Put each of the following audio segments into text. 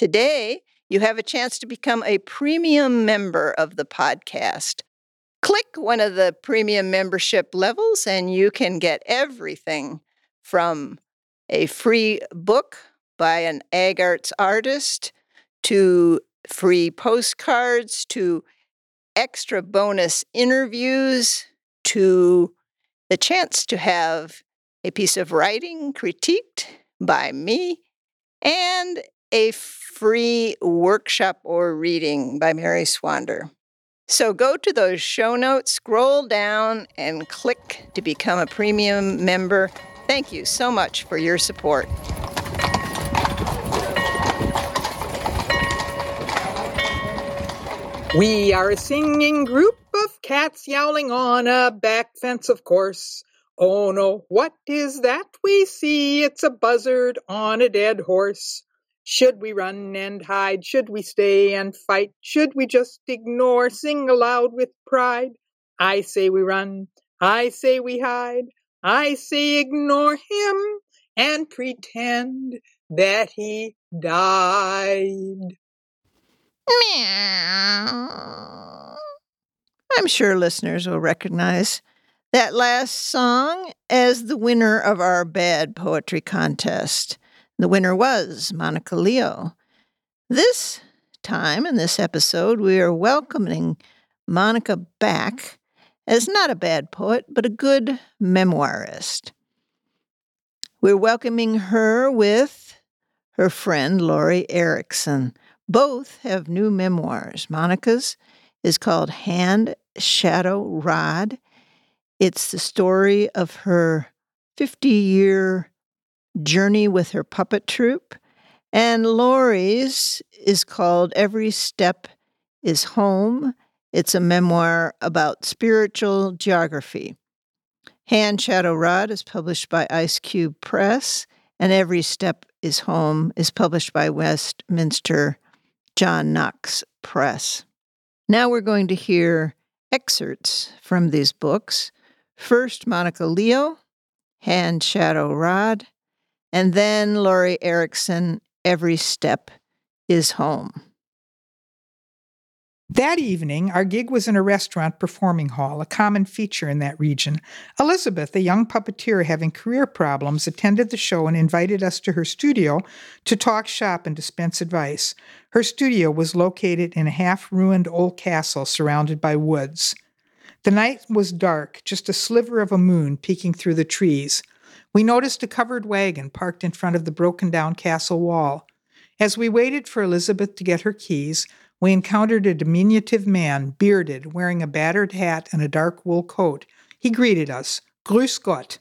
Today, you have a chance to become a premium member of the podcast. Click one of the premium membership levels, and you can get everything from a free book by an ag arts artist to free postcards to extra bonus interviews to the chance to have a piece of writing critiqued by me and a free workshop or reading by Mary Swander. So go to those show notes, scroll down, and click to become a premium member. Thank you so much for your support. We are a singing group of cats yowling on a back fence, of course. Oh no, what is that we see? It's a buzzard on a dead horse. Should we run and hide? Should we stay and fight? Should we just ignore? Sing aloud with pride. I say we run. I say we hide. I say ignore him and pretend that he died. Meow. I'm sure listeners will recognize that last song as the winner of our bad poetry contest. The winner was Monica Leo. This time in this episode, we are welcoming Monica back as not a bad poet, but a good memoirist. We're welcoming her with her friend Lori Erickson. Both have new memoirs. Monica's is called Hand, Shadow, Rod. It's the story of her 50 year journey with her puppet troupe. And Lori's is called Every Step is Home. It's a memoir about spiritual geography. Hand Shadow Rod is published by Ice Cube Press, and Every Step is Home is published by Westminster John Knox Press. Now we're going to hear excerpts from these books. First, Monica Leo, Hand Shadow Rod, and then Lori Erickson, Every Step is Home. That evening, our gig was in a restaurant performing hall, a common feature in that region. Elizabeth, a young puppeteer having career problems, attended the show and invited us to her studio to talk shop and dispense advice. Her studio was located in a half ruined old castle surrounded by woods. The night was dark, just a sliver of a moon peeking through the trees. We noticed a covered wagon parked in front of the broken down castle wall. As we waited for Elizabeth to get her keys, we encountered a diminutive man, bearded, wearing a battered hat and a dark wool coat. He greeted us, Grüß Gott.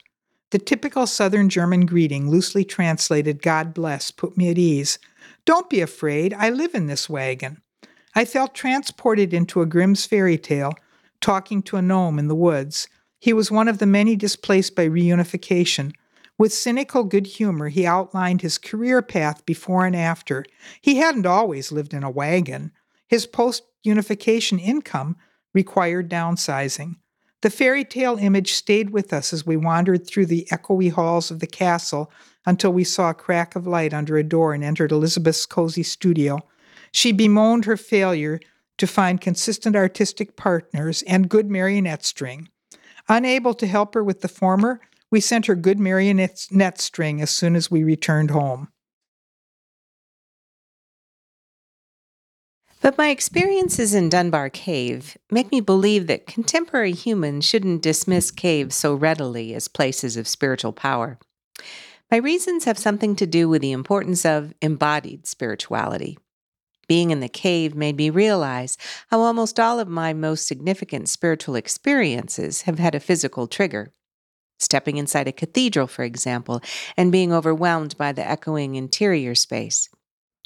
The typical southern German greeting, loosely translated God bless, put me at ease. Don't be afraid, I live in this wagon. I felt transported into a Grimm's fairy tale, talking to a gnome in the woods. He was one of the many displaced by reunification. With cynical good humor, he outlined his career path before and after. He hadn't always lived in a wagon. His post unification income required downsizing. The fairy tale image stayed with us as we wandered through the echoey halls of the castle until we saw a crack of light under a door and entered Elizabeth's cozy studio. She bemoaned her failure to find consistent artistic partners and good marionette string. Unable to help her with the former, we sent her good marionette string as soon as we returned home. But my experiences in Dunbar Cave make me believe that contemporary humans shouldn't dismiss caves so readily as places of spiritual power. My reasons have something to do with the importance of embodied spirituality. Being in the cave made me realize how almost all of my most significant spiritual experiences have had a physical trigger. Stepping inside a cathedral, for example, and being overwhelmed by the echoing interior space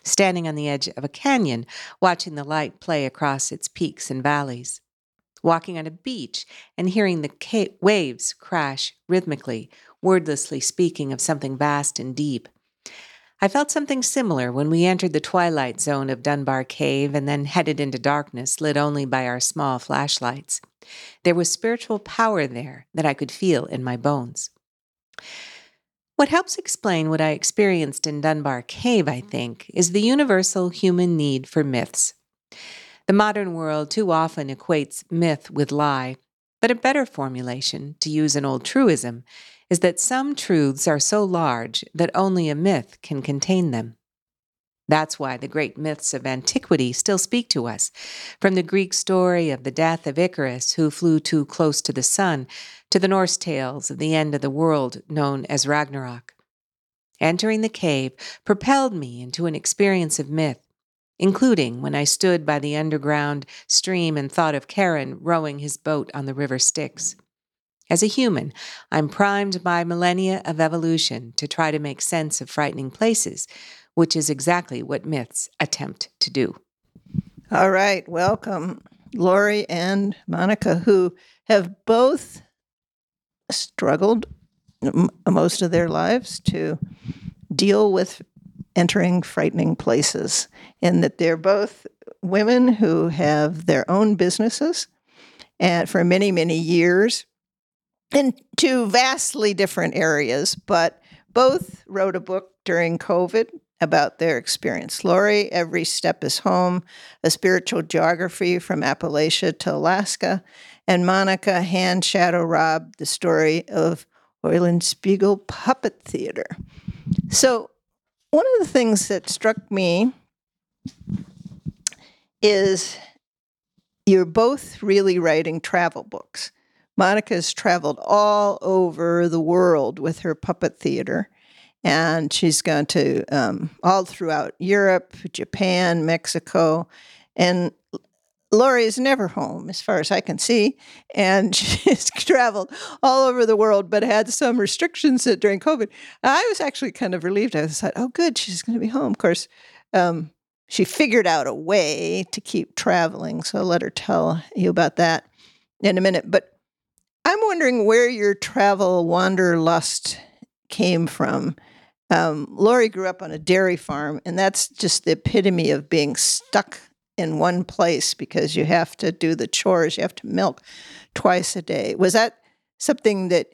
standing on the edge of a canyon, watching the light play across its peaks and valleys, walking on a beach and hearing the ca- waves crash rhythmically, wordlessly speaking of something vast and deep. I felt something similar when we entered the twilight zone of Dunbar Cave and then headed into darkness lit only by our small flashlights. There was spiritual power there that I could feel in my bones. What helps explain what I experienced in Dunbar Cave, I think, is the universal human need for myths. The modern world too often equates myth with lie, but a better formulation, to use an old truism, is that some truths are so large that only a myth can contain them. That's why the great myths of antiquity still speak to us, from the Greek story of the death of Icarus, who flew too close to the sun, to the Norse tales of the end of the world known as Ragnarok. Entering the cave propelled me into an experience of myth, including when I stood by the underground stream and thought of Charon rowing his boat on the river Styx. As a human, I'm primed by millennia of evolution to try to make sense of frightening places which is exactly what myths attempt to do. All right, welcome, Lori and Monica, who have both struggled most of their lives to deal with entering frightening places, and that they're both women who have their own businesses and for many, many years in two vastly different areas, but both wrote a book during COVID about their experience. Lori, Every Step is Home, a spiritual geography from Appalachia to Alaska, and Monica, Hand Shadow Rod, the story of Eulenspiegel Puppet Theater. So, one of the things that struck me is you're both really writing travel books. Monica's traveled all over the world with her puppet theater and she's gone to um, all throughout Europe, Japan, Mexico, and Lori is never home, as far as I can see, and she's traveled all over the world, but had some restrictions during COVID. I was actually kind of relieved. I thought, oh, good, she's going to be home. Of course, um, she figured out a way to keep traveling, so I'll let her tell you about that in a minute. But I'm wondering where your travel wanderlust came from um, Lori grew up on a dairy farm, and that's just the epitome of being stuck in one place because you have to do the chores, you have to milk twice a day. Was that something that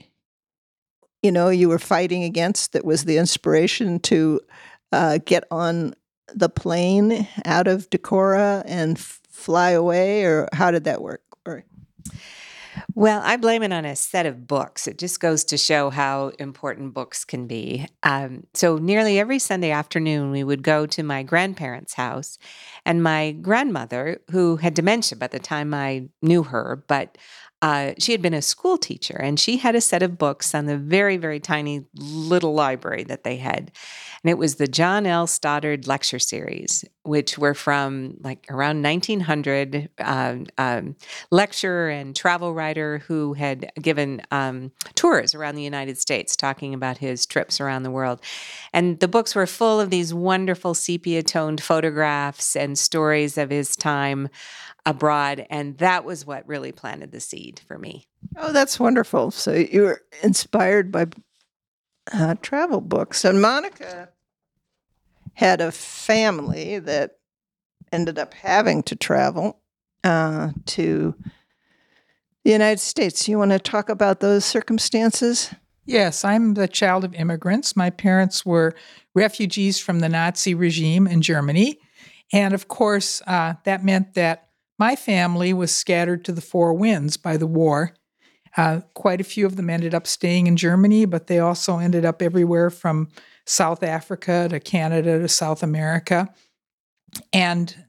you know you were fighting against? That was the inspiration to uh, get on the plane out of Decorah and fly away, or how did that work? Or well, I blame it on a set of books. It just goes to show how important books can be. Um, so, nearly every Sunday afternoon, we would go to my grandparents' house, and my grandmother, who had dementia by the time I knew her, but uh, she had been a school teacher and she had a set of books on the very, very tiny little library that they had. And it was the John L. Stoddard lecture series, which were from like around 1900, um, um, lecturer and travel writer who had given um, tours around the United States talking about his trips around the world. And the books were full of these wonderful sepia toned photographs and stories of his time abroad. And that was what really planted the seed for me. Oh, that's wonderful. So you were inspired by uh, travel books. And Monica had a family that ended up having to travel uh, to the United States. You want to talk about those circumstances? Yes, I'm the child of immigrants. My parents were refugees from the Nazi regime in Germany. And of course, uh, that meant that my family was scattered to the four winds by the war. Uh, quite a few of them ended up staying in Germany, but they also ended up everywhere from South Africa to Canada to South America. And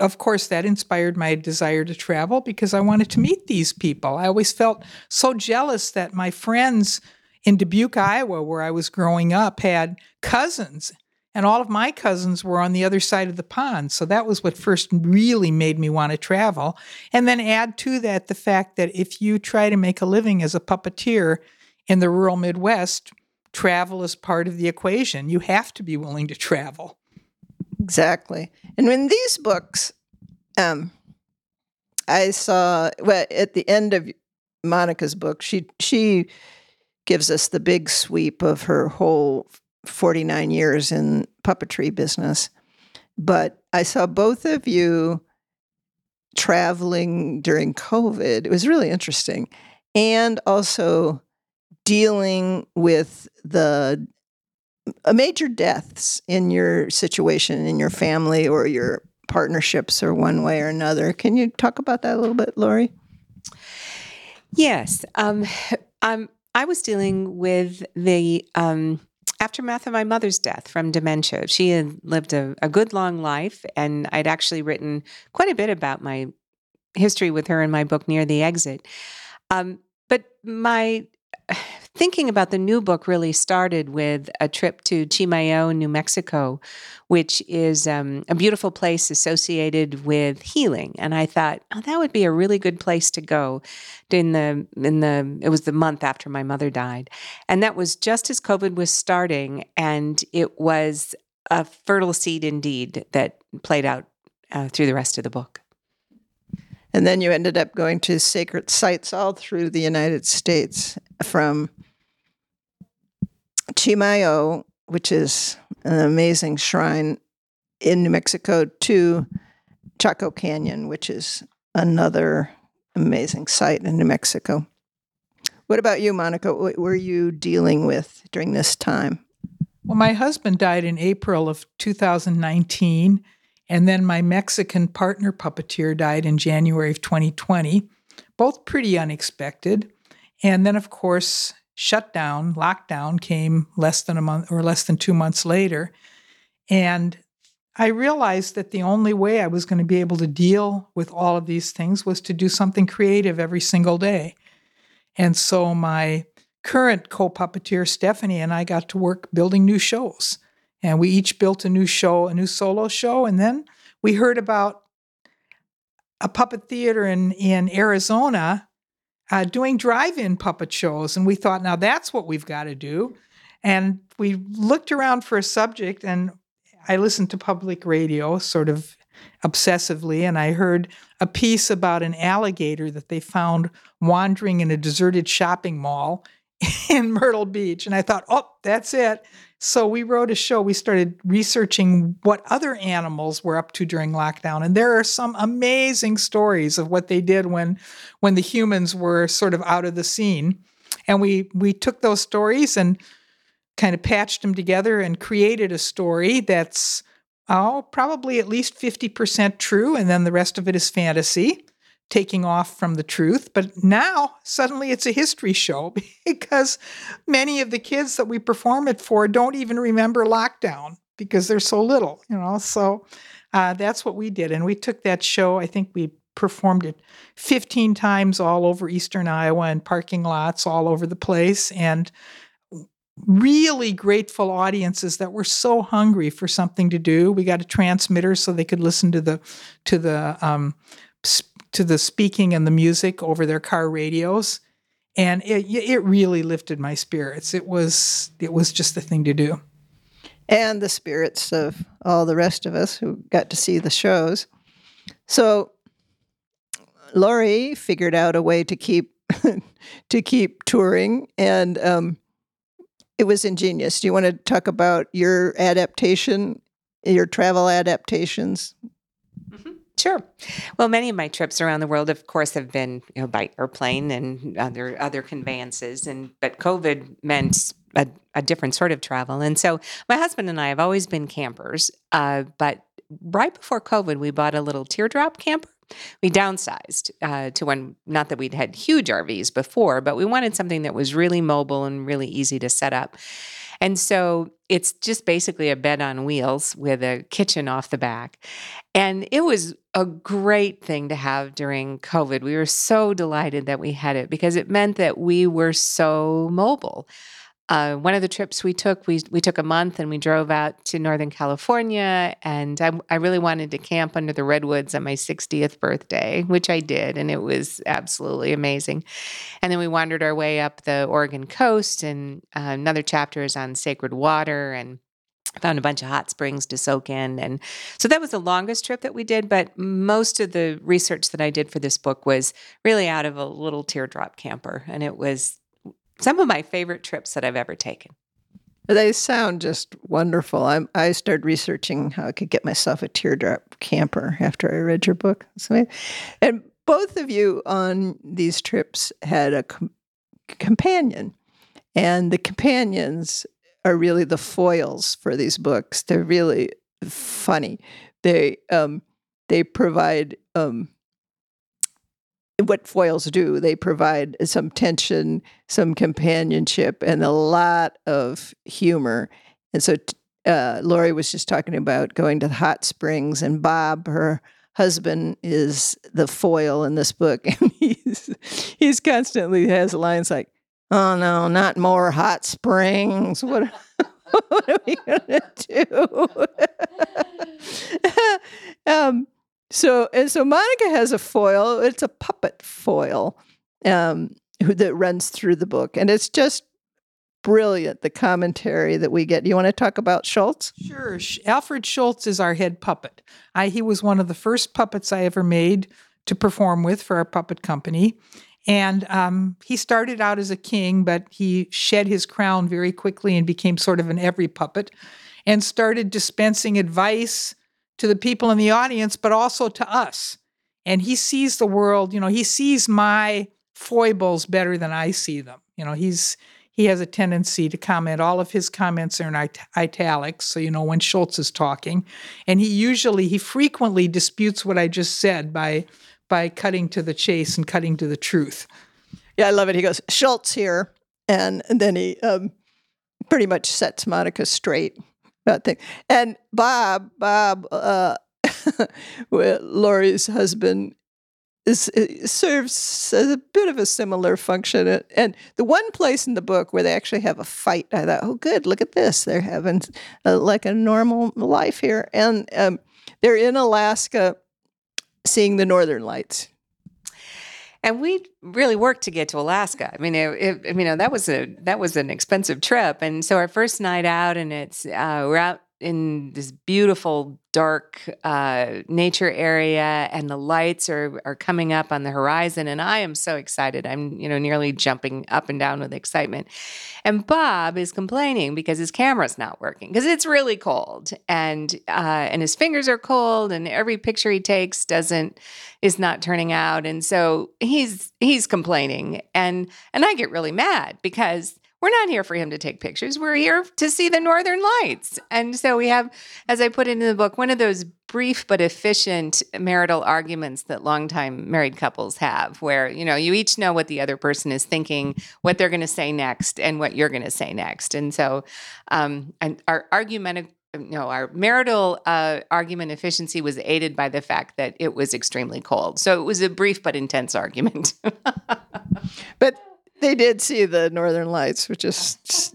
of course, that inspired my desire to travel because I wanted to meet these people. I always felt so jealous that my friends in Dubuque, Iowa, where I was growing up, had cousins and all of my cousins were on the other side of the pond. So that was what first really made me want to travel. And then add to that the fact that if you try to make a living as a puppeteer in the rural Midwest, travel is part of the equation. You have to be willing to travel. Exactly. And in these books, um, I saw well at the end of Monica's book, she she gives us the big sweep of her whole 49 years in puppetry business. But I saw both of you traveling during COVID. It was really interesting. And also dealing with the major deaths in your situation, in your family, or your partnerships, or one way or another. Can you talk about that a little bit, Lori? Yes. Um, um, I was dealing with the um, aftermath of my mother's death from dementia. She had lived a, a good long life, and I'd actually written quite a bit about my history with her in my book, Near the Exit. Um, but my thinking about the new book really started with a trip to Chimayo, New Mexico, which is um, a beautiful place associated with healing. And I thought, oh, that would be a really good place to go. In the in the it was the month after my mother died, and that was just as COVID was starting, and it was a fertile seed indeed that played out uh, through the rest of the book. And then you ended up going to sacred sites all through the United States from Chimayo, which is an amazing shrine in New Mexico, to Chaco Canyon, which is another amazing site in New Mexico. What about you, Monica? What were you dealing with during this time? Well, my husband died in April of 2019, and then my Mexican partner puppeteer died in January of 2020, both pretty unexpected. And then, of course, shutdown, lockdown came less than a month or less than two months later. And I realized that the only way I was going to be able to deal with all of these things was to do something creative every single day. And so my current co puppeteer, Stephanie, and I got to work building new shows. And we each built a new show, a new solo show. And then we heard about a puppet theater in, in Arizona uh, doing drive in puppet shows. And we thought, now that's what we've got to do. And we looked around for a subject, and I listened to public radio sort of obsessively, and I heard a piece about an alligator that they found wandering in a deserted shopping mall in Myrtle Beach. And I thought, oh, that's it. So we wrote a show. We started researching what other animals were up to during lockdown, and there are some amazing stories of what they did when when the humans were sort of out of the scene. And we we took those stories and kind of patched them together and created a story that's oh probably at least 50% true and then the rest of it is fantasy taking off from the truth. But now suddenly it's a history show because many of the kids that we perform it for don't even remember lockdown because they're so little, you know. So uh, that's what we did. And we took that show, I think we performed it 15 times all over eastern Iowa and parking lots all over the place. And really grateful audiences that were so hungry for something to do. We got a transmitter so they could listen to the to the um, to the speaking and the music over their car radios and it it really lifted my spirits. It was it was just the thing to do. And the spirits of all the rest of us who got to see the shows. So Lori figured out a way to keep to keep touring and um, it was ingenious. Do you want to talk about your adaptation your travel adaptations Sure. Well, many of my trips around the world, of course, have been you know by airplane and other other conveyances, and but COVID meant a, a different sort of travel. And so, my husband and I have always been campers, uh, but right before COVID, we bought a little teardrop camper. We downsized uh, to one, not that we'd had huge RVs before, but we wanted something that was really mobile and really easy to set up. And so it's just basically a bed on wheels with a kitchen off the back. And it was a great thing to have during COVID. We were so delighted that we had it because it meant that we were so mobile. Uh, one of the trips we took, we we took a month and we drove out to Northern California, and I, I really wanted to camp under the redwoods on my 60th birthday, which I did, and it was absolutely amazing. And then we wandered our way up the Oregon coast, and uh, another chapter is on sacred water and found a bunch of hot springs to soak in and so that was the longest trip that we did but most of the research that i did for this book was really out of a little teardrop camper and it was some of my favorite trips that I've ever taken. They sound just wonderful. I, I started researching how I could get myself a teardrop camper after I read your book. And both of you on these trips had a com- companion. And the companions are really the foils for these books. They're really funny. They um, they provide um, what foils do. They provide some tension, some companionship, and a lot of humor. And so uh, Lori was just talking about going to the hot springs, and Bob, her husband, is the foil in this book, and he's he's constantly has lines like, "Oh no, not more hot springs! What?" what are we gonna do? um, so and so Monica has a foil. It's a puppet foil um, who, that runs through the book, and it's just brilliant. The commentary that we get. Do you want to talk about Schultz? Sure. Alfred Schultz is our head puppet. I, he was one of the first puppets I ever made to perform with for our puppet company. And um, he started out as a king, but he shed his crown very quickly and became sort of an every puppet and started dispensing advice to the people in the audience, but also to us. And he sees the world, you know, he sees my foibles better than I see them. You know, he's he has a tendency to comment. All of his comments are in it- italics, so you know when Schultz is talking, and he usually he frequently disputes what I just said by by cutting to the chase and cutting to the truth. Yeah, I love it. He goes Schultz here, and, and then he um, pretty much sets Monica straight about things. And Bob, Bob, uh, Lori's husband, is, is, serves as a bit of a similar function. And the one place in the book where they actually have a fight, I thought, oh, good, look at this. They're having a, like a normal life here. And um, they're in Alaska seeing the northern lights. And we really worked to get to Alaska. I mean, it, it, you know, that was a that was an expensive trip. And so our first night out, and it's uh, we're out in this beautiful dark uh, nature area and the lights are, are coming up on the horizon and i am so excited. I'm you know nearly jumping up and down with excitement. And bob is complaining because his camera's not working because it's really cold and uh, and his fingers are cold and every picture he takes doesn't is not turning out and so he's he's complaining and and i get really mad because we're not here for him to take pictures. We're here to see the northern lights. And so we have, as I put it in the book, one of those brief but efficient marital arguments that longtime married couples have, where you know you each know what the other person is thinking, what they're going to say next, and what you're going to say next. And so, um, and our argument no, our marital uh, argument efficiency was aided by the fact that it was extremely cold. So it was a brief but intense argument. but they did see the northern lights, which just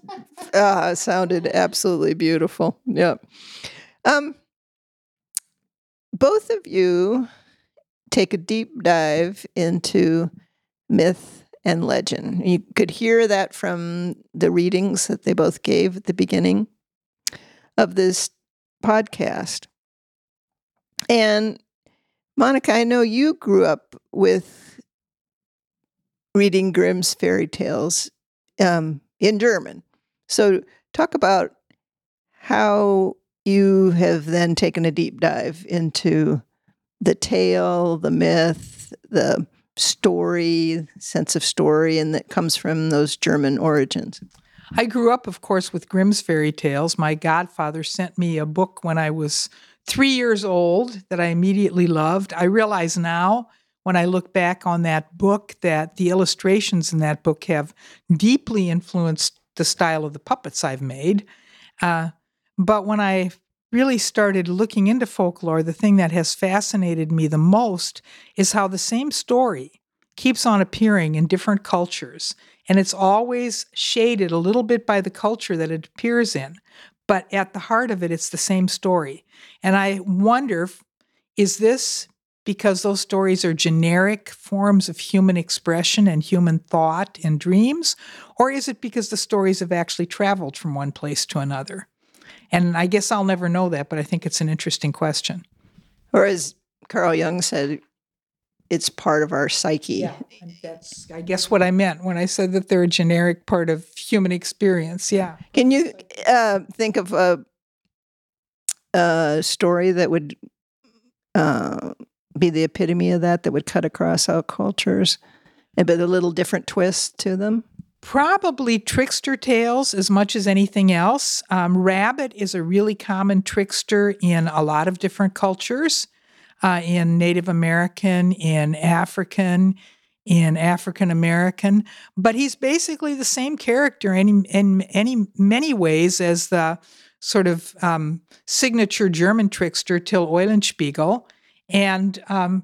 uh, sounded absolutely beautiful. Yep. Um, both of you take a deep dive into myth and legend. You could hear that from the readings that they both gave at the beginning of this podcast. And Monica, I know you grew up with reading Grimm's fairy tales um, in German. So, talk about how you have then taken a deep dive into the tale, the myth, the story, sense of story, and that comes from those German origins. I grew up, of course, with Grimm's fairy tales. My godfather sent me a book when I was three years old that I immediately loved. I realize now when I look back on that book that the illustrations in that book have deeply influenced the style of the puppets I've made. Uh, but when I really started looking into folklore, the thing that has fascinated me the most is how the same story keeps on appearing in different cultures. And it's always shaded a little bit by the culture that it appears in. But at the heart of it, it's the same story. And I wonder is this because those stories are generic forms of human expression and human thought and dreams? Or is it because the stories have actually traveled from one place to another? And I guess I'll never know that, but I think it's an interesting question. Or as Carl Jung said, it's part of our psyche. Yeah, that's I guess what I meant when I said that they're a generic part of human experience. Yeah. Can you uh, think of a, a story that would uh, be the epitome of that that would cut across all cultures, and but a little different twist to them? Probably trickster tales as much as anything else. Um, rabbit is a really common trickster in a lot of different cultures, uh, in Native American, in African, in African American. But he's basically the same character in, in any many ways as the sort of um, signature German trickster Till Eulenspiegel, and um,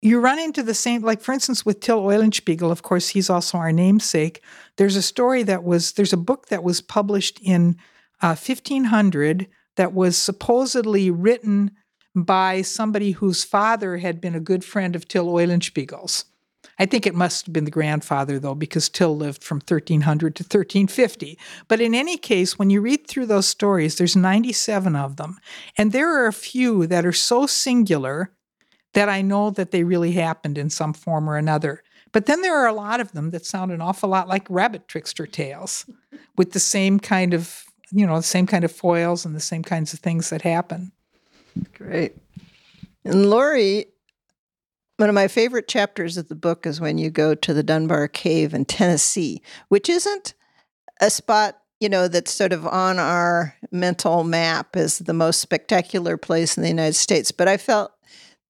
you run into the same, like for instance, with Till Eulenspiegel, of course, he's also our namesake. There's a story that was, there's a book that was published in uh, 1500 that was supposedly written by somebody whose father had been a good friend of Till Eulenspiegel's. I think it must have been the grandfather, though, because Till lived from 1300 to 1350. But in any case, when you read through those stories, there's 97 of them. And there are a few that are so singular that I know that they really happened in some form or another. But then there are a lot of them that sound an awful lot like rabbit trickster tales with the same kind of, you know, the same kind of foils and the same kinds of things that happen. Great. And Lori, one of my favorite chapters of the book is when you go to the Dunbar Cave in Tennessee, which isn't a spot, you know, that's sort of on our mental map as the most spectacular place in the United States. But I felt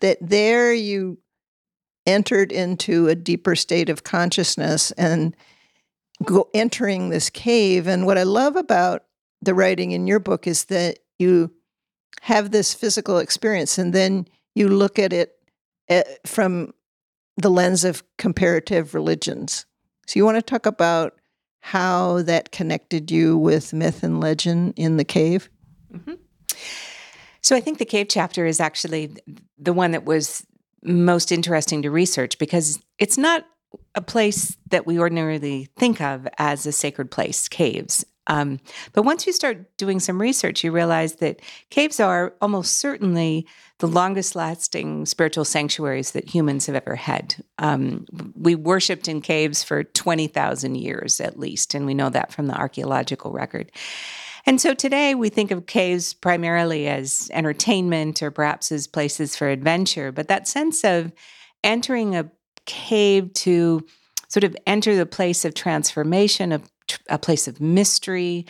that there you entered into a deeper state of consciousness and go entering this cave and what i love about the writing in your book is that you have this physical experience and then you look at it from the lens of comparative religions so you want to talk about how that connected you with myth and legend in the cave mm-hmm. So I think the cave chapter is actually the one that was most interesting to research because it's not a place that we ordinarily think of as a sacred place, caves. Um, but once you start doing some research, you realize that caves are almost certainly the longest lasting spiritual sanctuaries that humans have ever had. Um, we worshiped in caves for 20,000 years at least, and we know that from the archaeological record. And so today we think of caves primarily as entertainment or perhaps as places for adventure, but that sense of entering a cave to sort of enter the place of transformation, a, a place of mystery,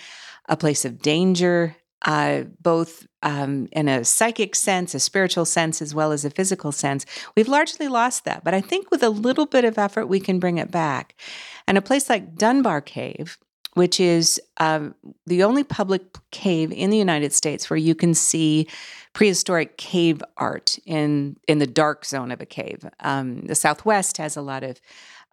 a place of danger, uh, both um, in a psychic sense, a spiritual sense, as well as a physical sense. We've largely lost that, but I think with a little bit of effort, we can bring it back. And a place like Dunbar Cave, which is um, the only public cave in the United States where you can see prehistoric cave art in in the dark zone of a cave. Um, the Southwest has a lot of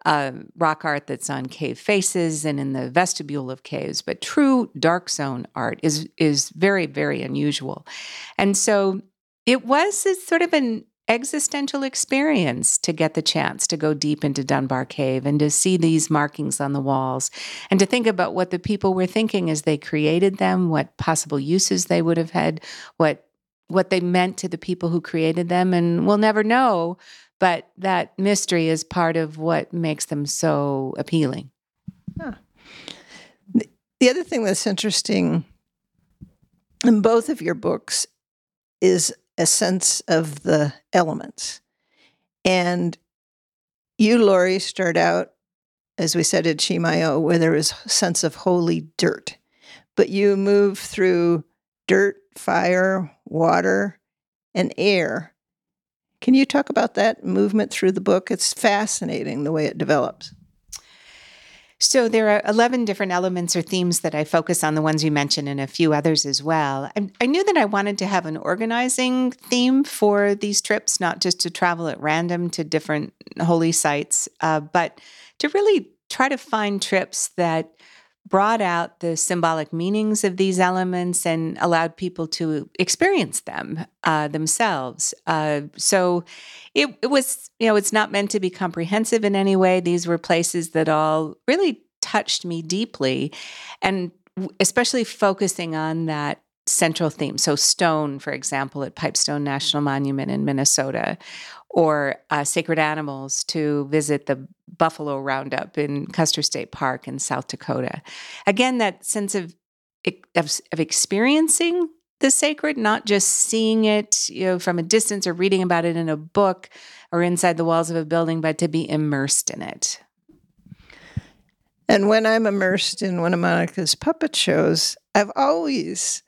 uh, rock art that's on cave faces and in the vestibule of caves, but true dark zone art is is very very unusual, and so it was sort of an existential experience to get the chance to go deep into Dunbar Cave and to see these markings on the walls and to think about what the people were thinking as they created them, what possible uses they would have had, what what they meant to the people who created them and we'll never know, but that mystery is part of what makes them so appealing. Huh. The other thing that's interesting in both of your books is a sense of the elements. And you, Lori, start out, as we said at Chimayo, where there is a sense of holy dirt. But you move through dirt, fire, water, and air. Can you talk about that movement through the book? It's fascinating the way it develops. So there are 11 different elements or themes that I focus on, the ones you mentioned, and a few others as well. I, I, knew that I wanted to have an organizing theme for these trips, not just to travel at random to different holy sites, uh, but to really try to find trips that brought out the symbolic meanings of these elements and allowed people to experience them uh, themselves. Uh, so it, it was, you know, it's not meant to be comprehensive in any way. These were places that all really touched me deeply. And especially focusing on that central theme. So, stone, for example, at Pipestone National Monument in Minnesota, or uh, sacred animals to visit the buffalo roundup in Custer State Park in South Dakota. Again, that sense of, of, of experiencing the sacred, not just seeing it, you know, from a distance or reading about it in a book or inside the walls of a building, but to be immersed in it. And when I'm immersed in one of Monica's puppet shows, I've always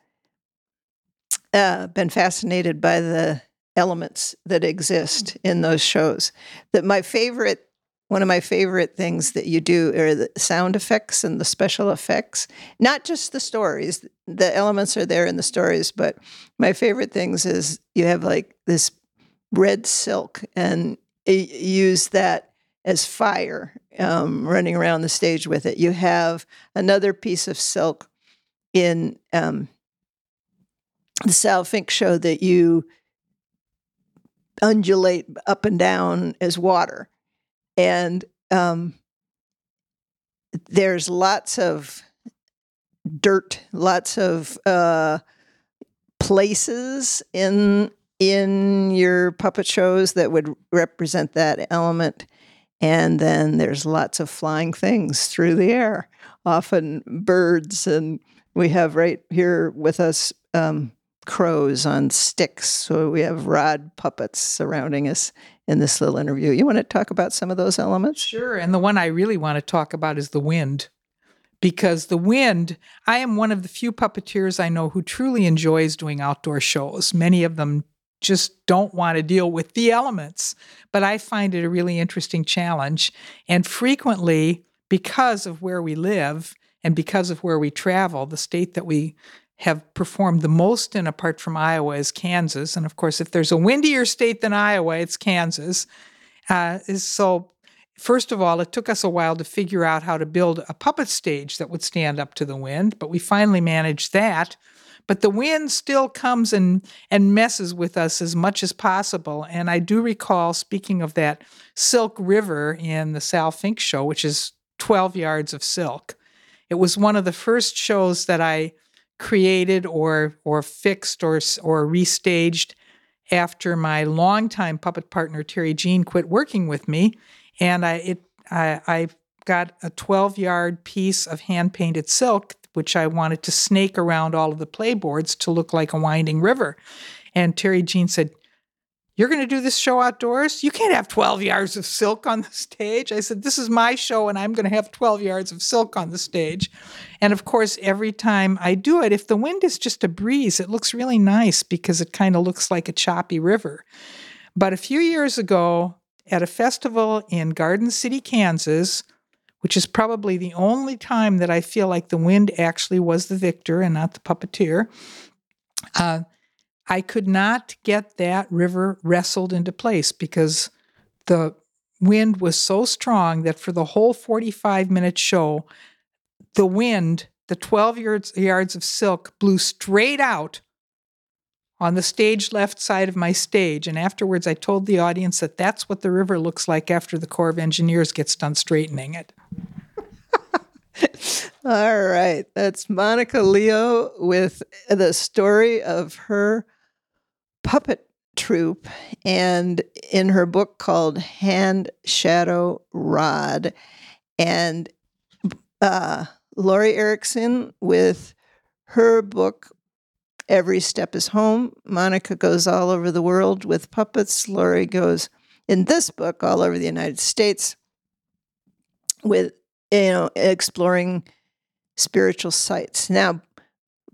uh, been fascinated by the elements that exist in those shows. That my favorite, one of my favorite things that you do are the sound effects and the special effects, not just the stories. The elements are there in the stories, but my favorite things is you have like this red silk and use that as fire um, running around the stage with it. You have another piece of silk in um, the Sal Fink show that you undulate up and down as water. And um, there's lots of dirt, lots of uh, places in in your puppet shows that would represent that element. And then there's lots of flying things through the air, often birds. And we have right here with us um, crows on sticks. So we have rod puppets surrounding us in this little interview. You want to talk about some of those elements? Sure. And the one I really want to talk about is the wind. Because the wind, I am one of the few puppeteers I know who truly enjoys doing outdoor shows. Many of them just don't want to deal with the elements. But I find it a really interesting challenge. And frequently, because of where we live and because of where we travel, the state that we have performed the most in, apart from Iowa, is Kansas. And of course, if there's a windier state than Iowa, it's Kansas. Uh, so. First of all, it took us a while to figure out how to build a puppet stage that would stand up to the wind, but we finally managed that but the wind still comes and and messes with us as much as possible. And I do recall speaking of that Silk River in the Sal Fink show, which is 12 yards of silk. It was one of the first shows that I created or or fixed or or restaged after my longtime puppet partner Terry Jean quit working with me, and I it I, I got a 12 yard piece of hand painted silk which I wanted to snake around all of the playboards to look like a winding river. And Terry Jean said, You're going to do this show outdoors? You can't have 12 yards of silk on the stage. I said, This is my show, and I'm going to have 12 yards of silk on the stage. And of course, every time I do it, if the wind is just a breeze, it looks really nice because it kind of looks like a choppy river. But a few years ago, at a festival in Garden City, Kansas, which is probably the only time that I feel like the wind actually was the victor and not the puppeteer. Uh, I could not get that river wrestled into place because the wind was so strong that for the whole 45 minute show, the wind, the 12 yards, yards of silk, blew straight out on the stage left side of my stage. And afterwards, I told the audience that that's what the river looks like after the Corps of Engineers gets done straightening it. All right. That's Monica Leo with the story of her puppet troupe and in her book called Hand Shadow Rod. And uh, Lori Erickson with her book Every Step is Home. Monica goes all over the world with puppets. Lori goes in this book all over the United States with you know exploring spiritual sites. Now,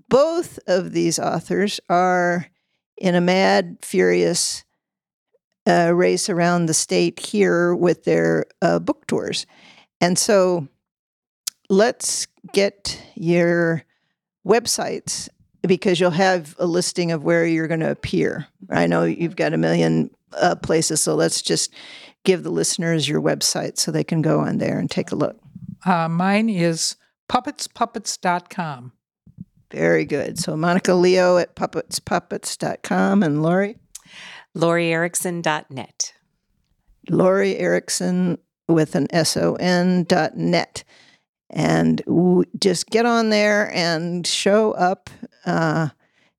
both of these authors are in a mad, furious uh, race around the state here with their uh, book tours. And so let's get your websites because you'll have a listing of where you're going to appear. I know you've got a million uh, places, so let's just give the listeners your website so they can go on there and take a look. Uh, mine is puppetspuppets.com. Very good. So Monica Leo at puppetspuppets.com and Lori? LoriErickson.net. Lori Erickson with an S-O-N dot net. And w- just get on there and show up uh,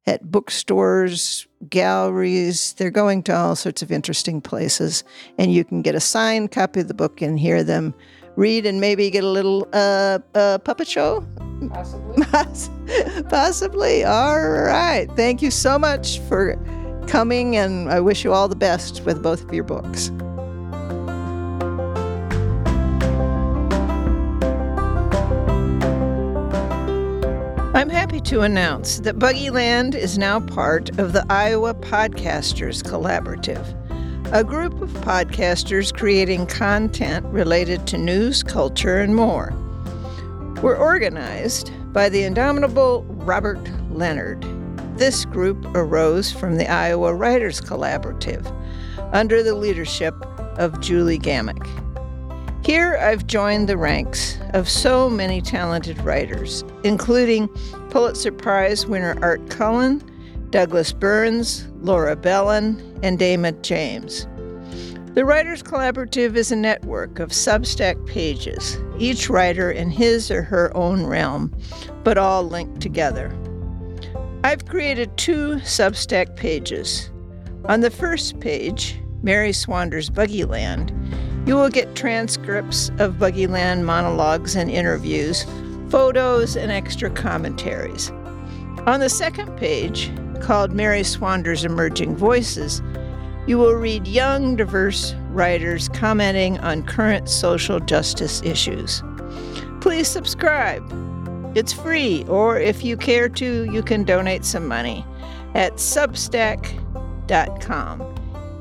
at bookstores, galleries. They're going to all sorts of interesting places. And you can get a signed copy of the book and hear them read and maybe get a little uh, uh, puppet show? Possibly. Possibly. All right. Thank you so much for coming, and I wish you all the best with both of your books. I'm happy to announce that Buggy Land is now part of the Iowa Podcasters Collaborative a group of podcasters creating content related to news, culture, and more. We're organized by the indomitable Robert Leonard. This group arose from the Iowa Writers Collaborative under the leadership of Julie Gammack. Here I've joined the ranks of so many talented writers, including Pulitzer Prize winner Art Cullen, Douglas Burns, Laura Belin, and Damon James. The Writers Collaborative is a network of Substack pages, each writer in his or her own realm, but all linked together. I've created two Substack pages. On the first page, Mary Swander's Buggy Land, you will get transcripts of Buggy Land monologues and interviews, photos, and extra commentaries. On the second page, called Mary Swander's Emerging Voices, you will read young, diverse writers commenting on current social justice issues. Please subscribe. It's free, or if you care to, you can donate some money at substack.com.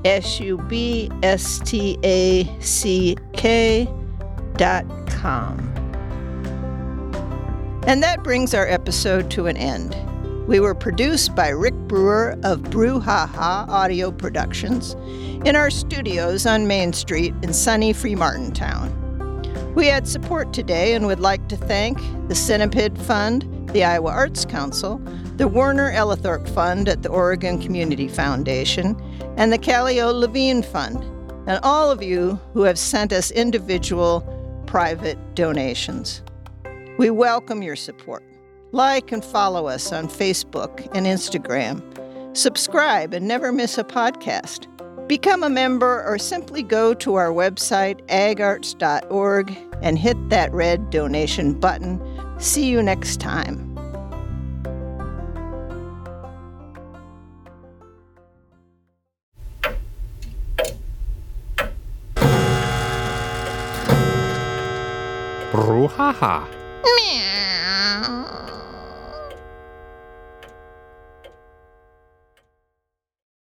S U B S T A C K dot com. And that brings our episode to an end. We were produced by Rick Brewer of Brouhaha Audio Productions in our studios on Main Street in sunny Freemartintown. We had support today and would like to thank the Centipede Fund, the Iowa Arts Council, the Warner Ellithorpe Fund at the Oregon Community Foundation, and the Callio Levine Fund, and all of you who have sent us individual private donations. We welcome your support. Like and follow us on Facebook and Instagram. Subscribe and never miss a podcast. Become a member or simply go to our website, agarts.org, and hit that red donation button. See you next time. Brouhaha. Meow.